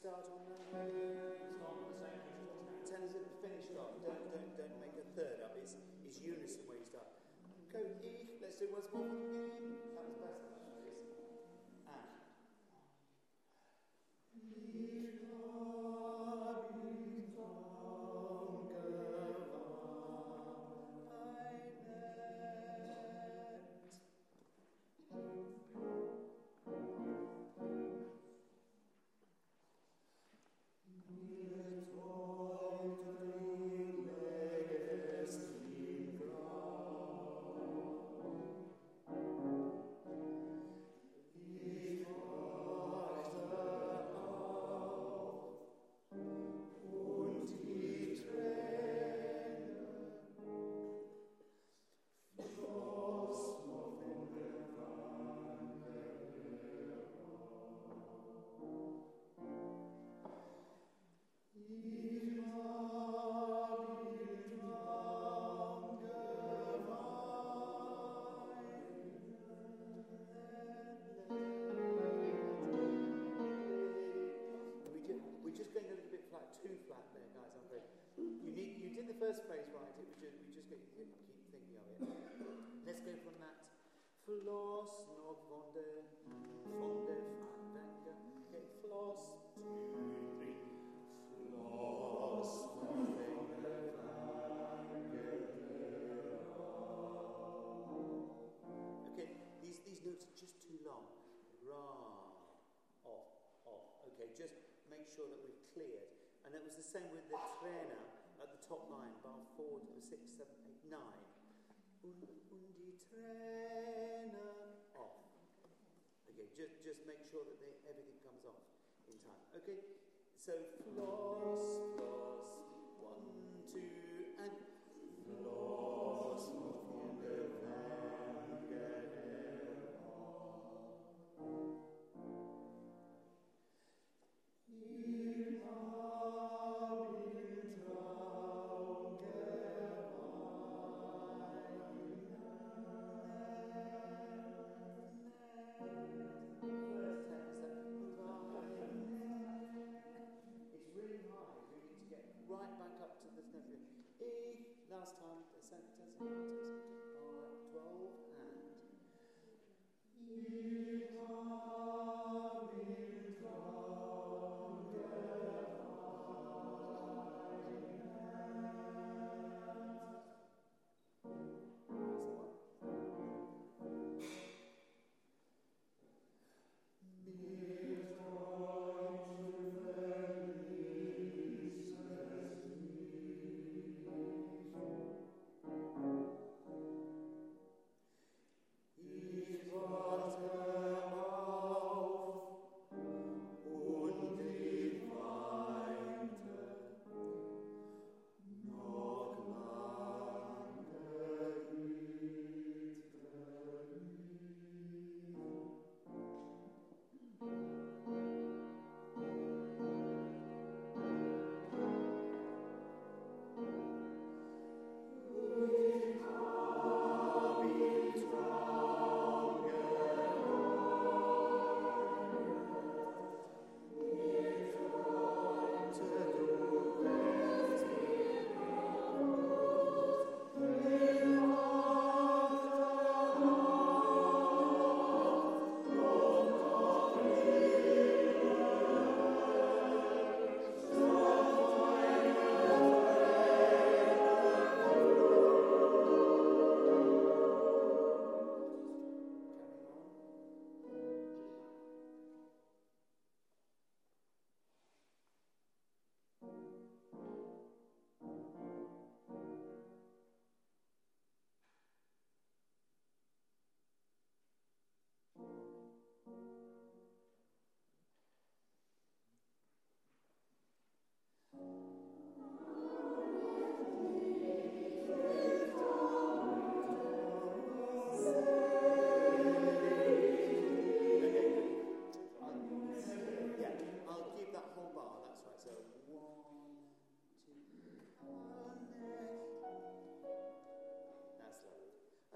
start on that? Start on the same Tell us at the finish line. Don't, don't, don't make a third up. It's, it's unison where you start. Go, E, let's do once more. First phrase right. It was just, we just get, keep thinking of it. Let's go from that. Floss nog von der, von der Okay, floss. Two, three. Floss Okay, these, these notes are just too long. Ra, off, off. Okay, just make sure that we've cleared. And it was the same with the the top line, bar forward to six, seven, eight, nine. Und, und die Träne off. Okay, just, just make sure that they, everything comes off in time. Okay, so floss, floss.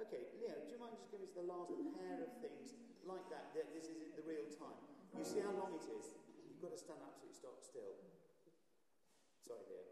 Okay, Leo, do you mind just giving us the last pair of things like that? that this is the real time. You see how long it is. You've got to stand absolutely stock still. Sorry, Leo.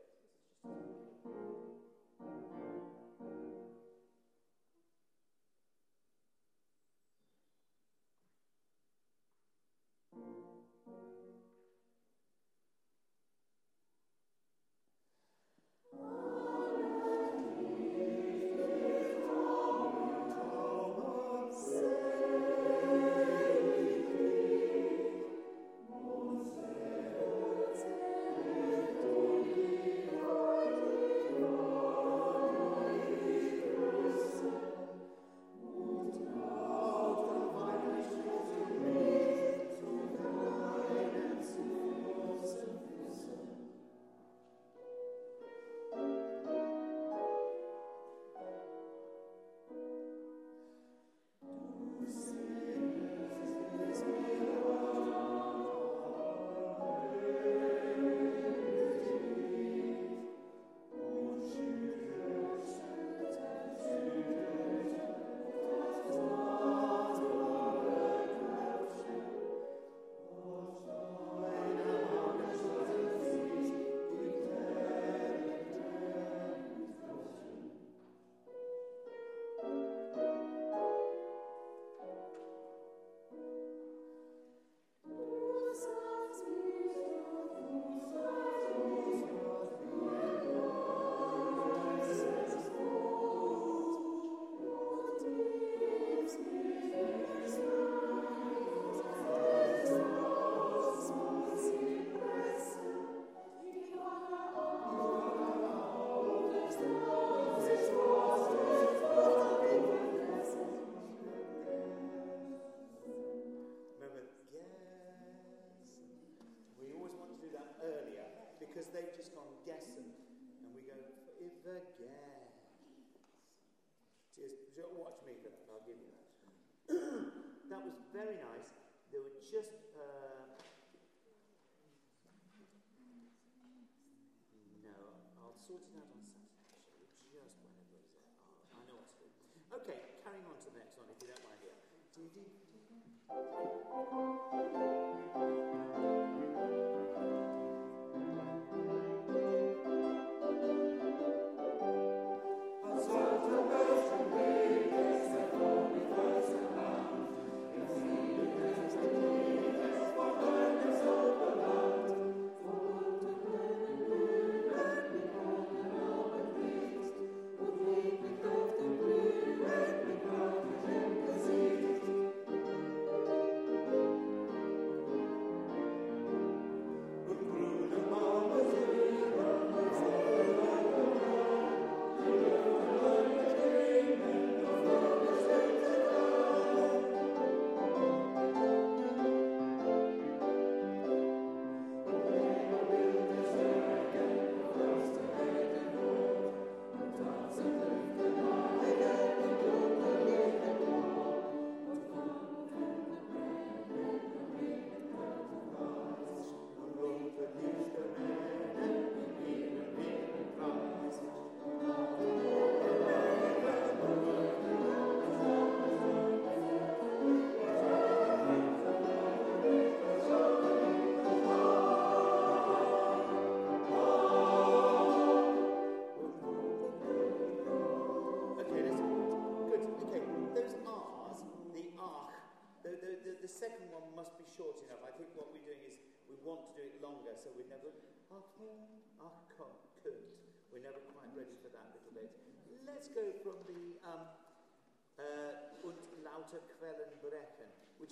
Susie.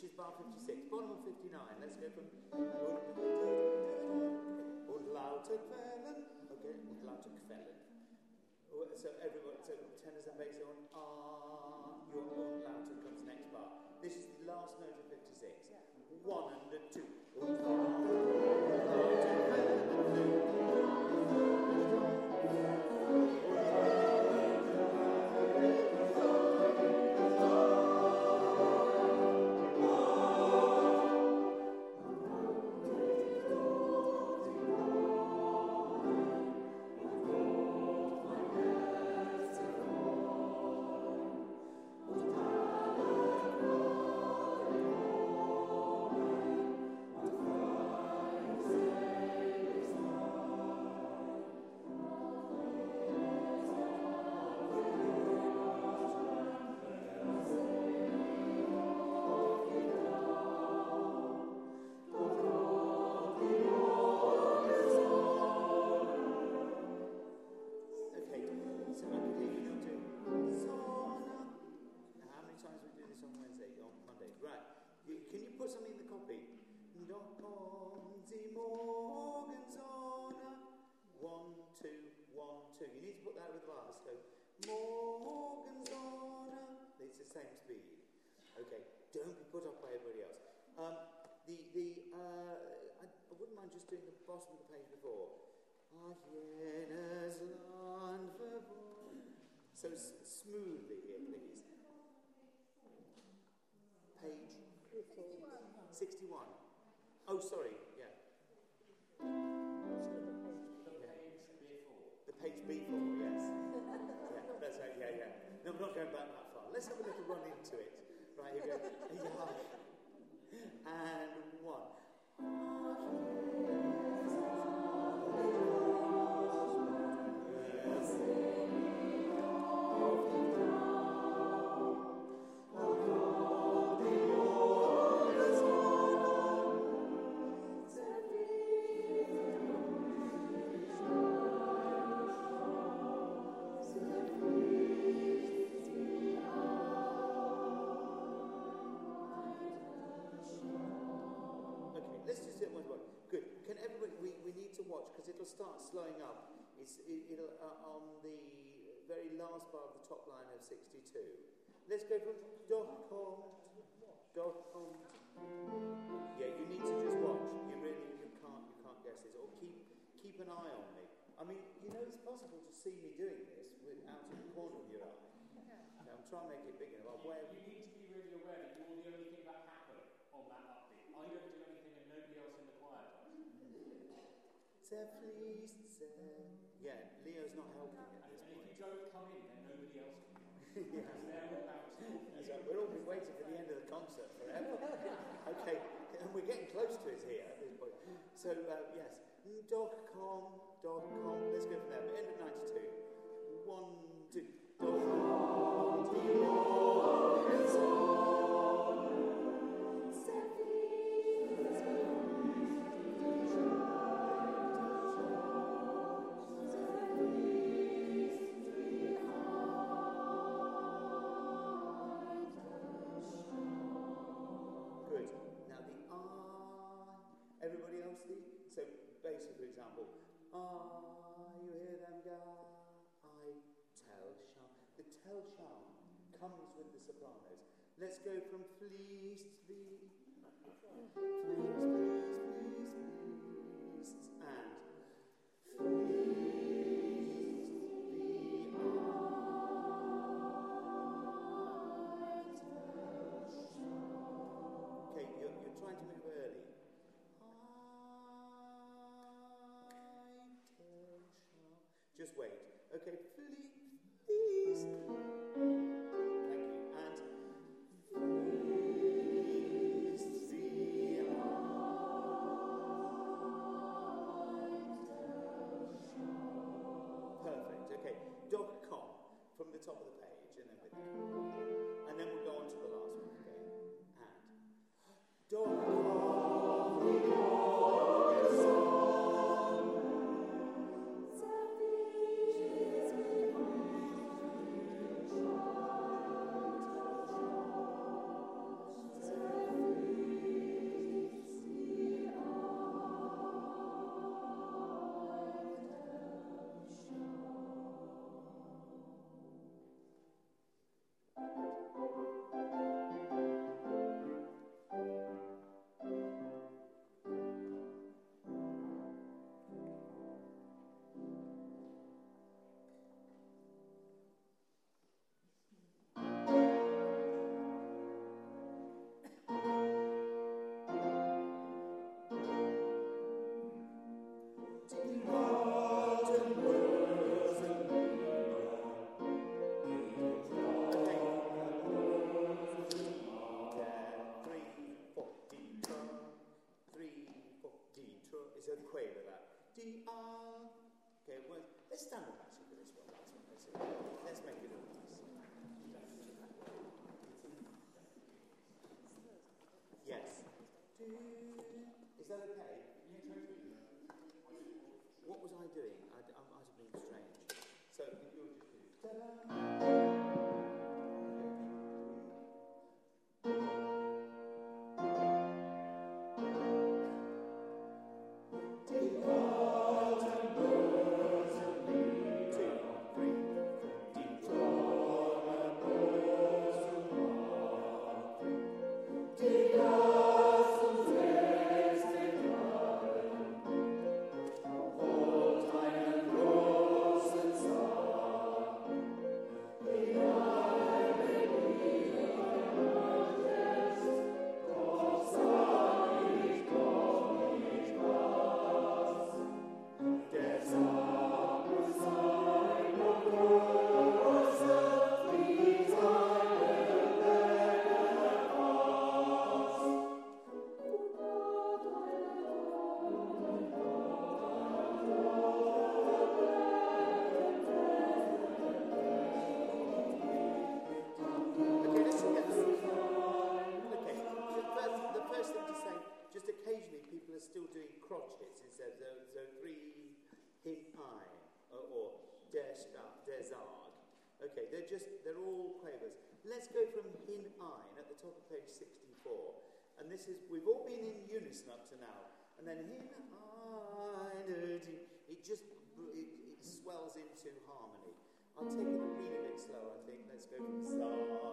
which is bar 56, bottom of 59. Let's go from... Und lauter Quellen. Okay, und lauter Quellen. Oh, so everyone, so tenors and bass on ah, your own louder comes next bar. This is the last note of 56. 102. Und lauter Same speed. Okay, don't be put off by everybody else. Um, the, the, uh, I, I wouldn't mind just doing the bottom of the page before. So smoothly here, please. Page 61. Oh, sorry, Let's have a little run into it. Right, here we go. Yeah. And one. Let's go from dot com. Dot com. Yeah, you need to just watch. You really you can't you can't guess this. Or keep keep an eye on me. I mean, you know, it's possible to see me doing this without in the corner of your eye. I'm trying to make it big enough. You, you need to be really aware that you're the only thing that happened on that update. I don't do anything and nobody else in the choir does. Yeah, Leo's not helping. so we'll all be waiting for the end of the concert forever. okay, and we're getting close to it here at this point. So, uh, yes, dot com, dot com. Let's go from there. But End of 92. One, two, dot com. Pleased be. Please, please, please, please. And Okay, you're, you're trying to move early. I tell shall. Just wait. Okay, that okay? What was I doing? I, I might have been strange. So, you're just... Ta-da! and then in identity, it just it, it swells into harmony. I'll take it a wee bit slow. I think let's go from song.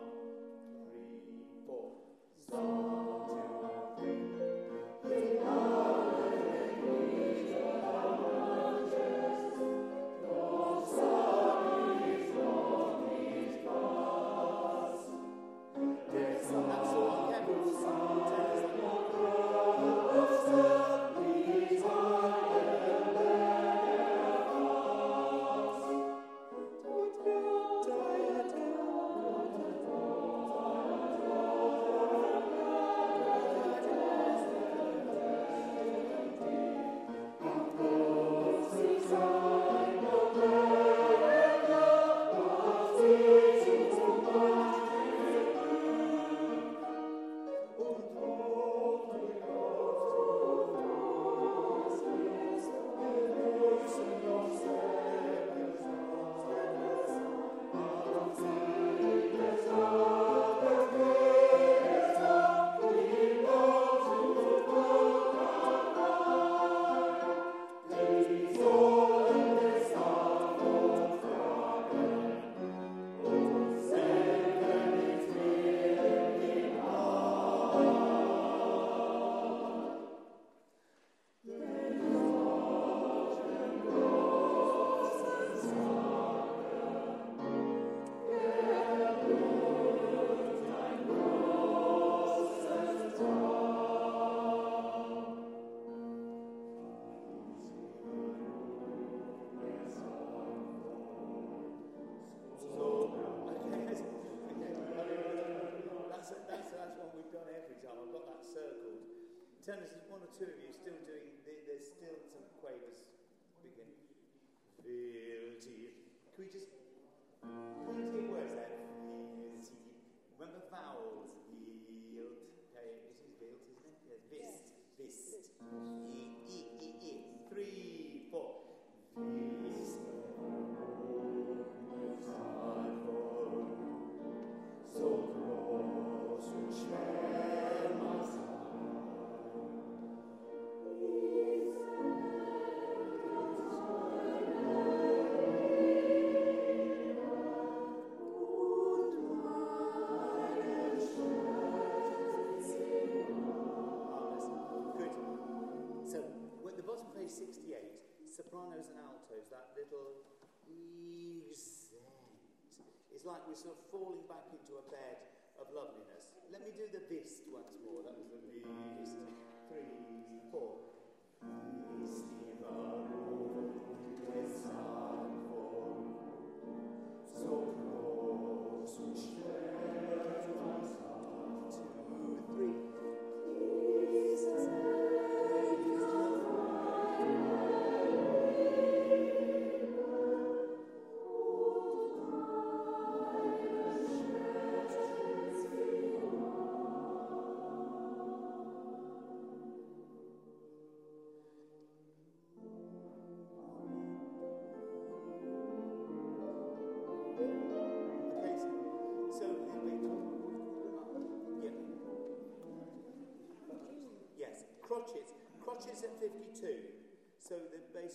disciples not falling back into a bed.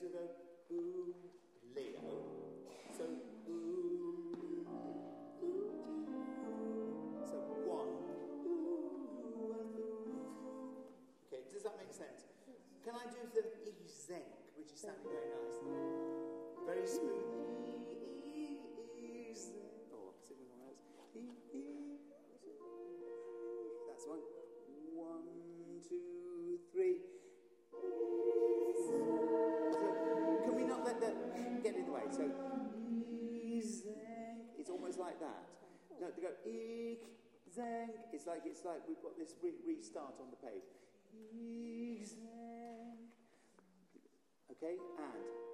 Exodus like that. No, they go, eek zeng. It's like, it's like we've got this re- restart on the page. Okay, and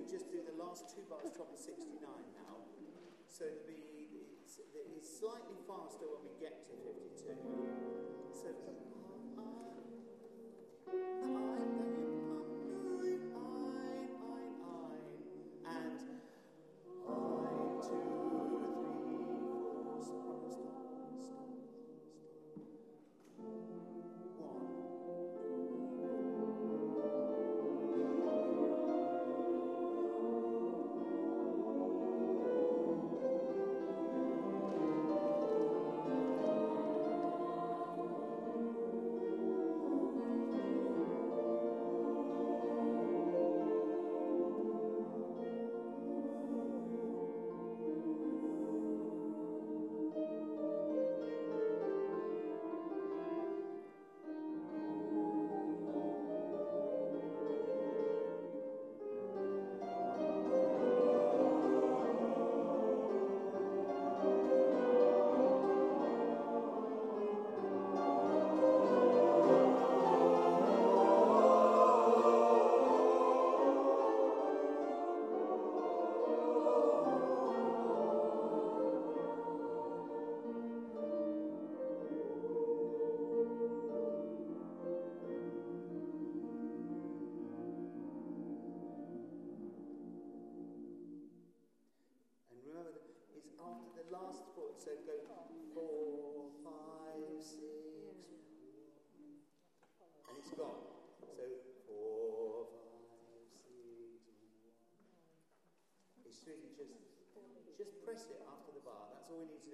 To just do the last two bars, top of 69 now. So it'll be it's, it's slightly faster when we get to 52. So and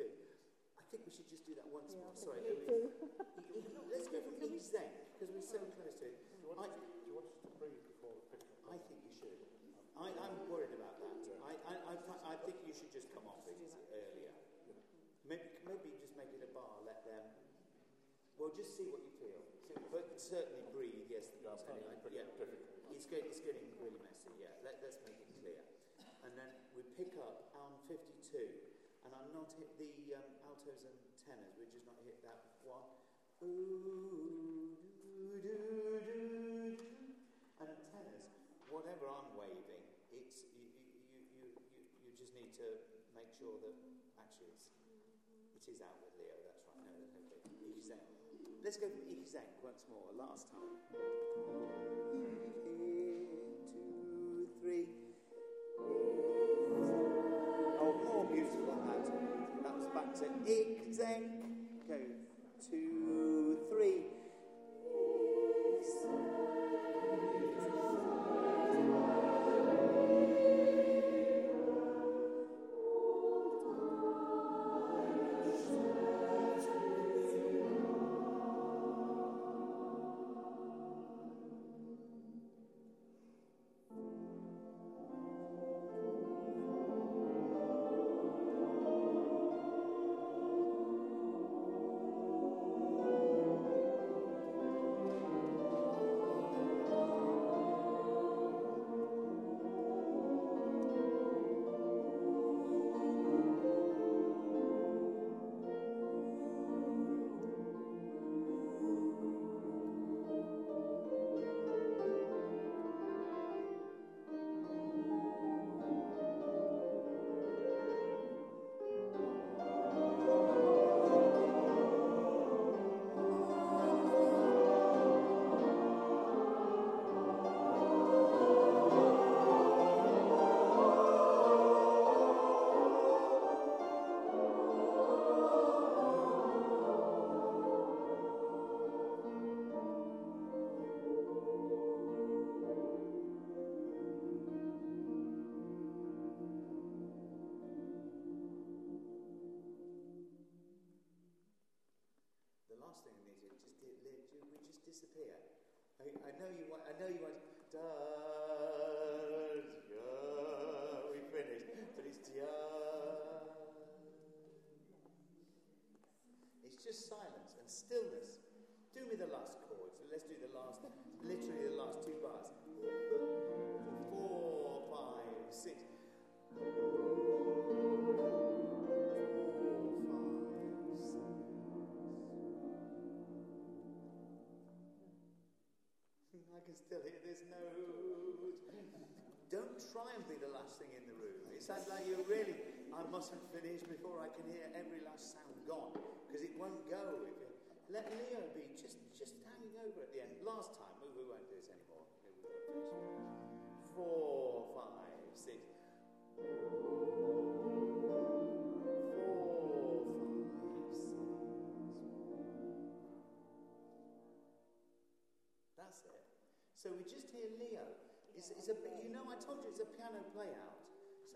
do. I think we should just do that once more. Sorry. I mean, let's go from each zen because we're so close to it. I, Do you want us to breathe before we pick up? I think you should. I, I'm worried about that. I, I, I, I think you should just come off it earlier. Maybe, maybe just make it a bar, let them. Well, just see what you feel. But certainly breathe, yes. Yeah, I'm finding pretty yeah. difficult. It's, get, it's getting really messy, yeah. Let, let's make it clear. And then we pick up Alm 52. not hit the um, altos and tenors. We're just not hit that one. Ooh, doo, doo, doo, and tenors, whatever I'm waving, it's you, you, you, you, you just need to make sure that actually it's, it is out with Leo. That's right. No, no, no. Let's go for Ixank once more, last time. Back to Ikizeng. Go. Two, three. Know you want. Da, da, we finished, but it's. It's just silence and stillness. Do me the last chord. So let's do the last, literally mustn't finish before I can hear every last sound gone because it won't go. If it, let Leo be just just hanging over at the end. Last time, we, we won't do this anymore. Four, five, six. That's it. So we just hear Leo. It's, it's a, you know, I told you it's a piano play out.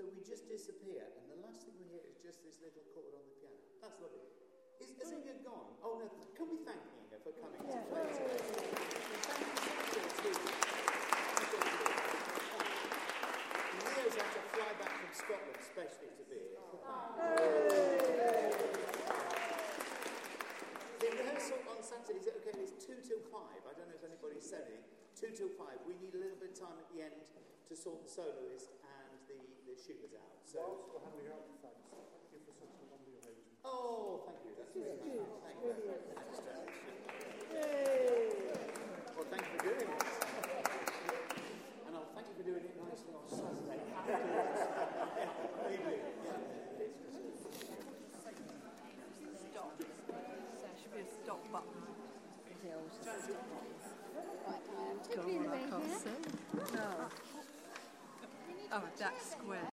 So we just disappear, and the last thing we hear is just this little chord on the piano. That's lovely. Is, has Inga gone? Oh no, can we thank Inga for coming to play today? Thank you, thank you, too. Thank you, Leo's had to fly back from Scotland especially to be here. The rehearsal on Saturday, is it okay? It's 2 till 5. I don't know if anybody's said it. 2 till 5. We need a little bit of time at the end to sort the soloist and the, the shooters out. So, Whilst we're handing out the thanks, thank you for such a lovely arrangement. oh, thank you. That's really nice. Thank you. brilliant. Well, thank you for doing it. And I'll thank you for doing it nicely on Saturday. afterwards. yeah, maybe. Stop. There should be a stop button. Right, I am tickling the way here. No. Oh, that's square.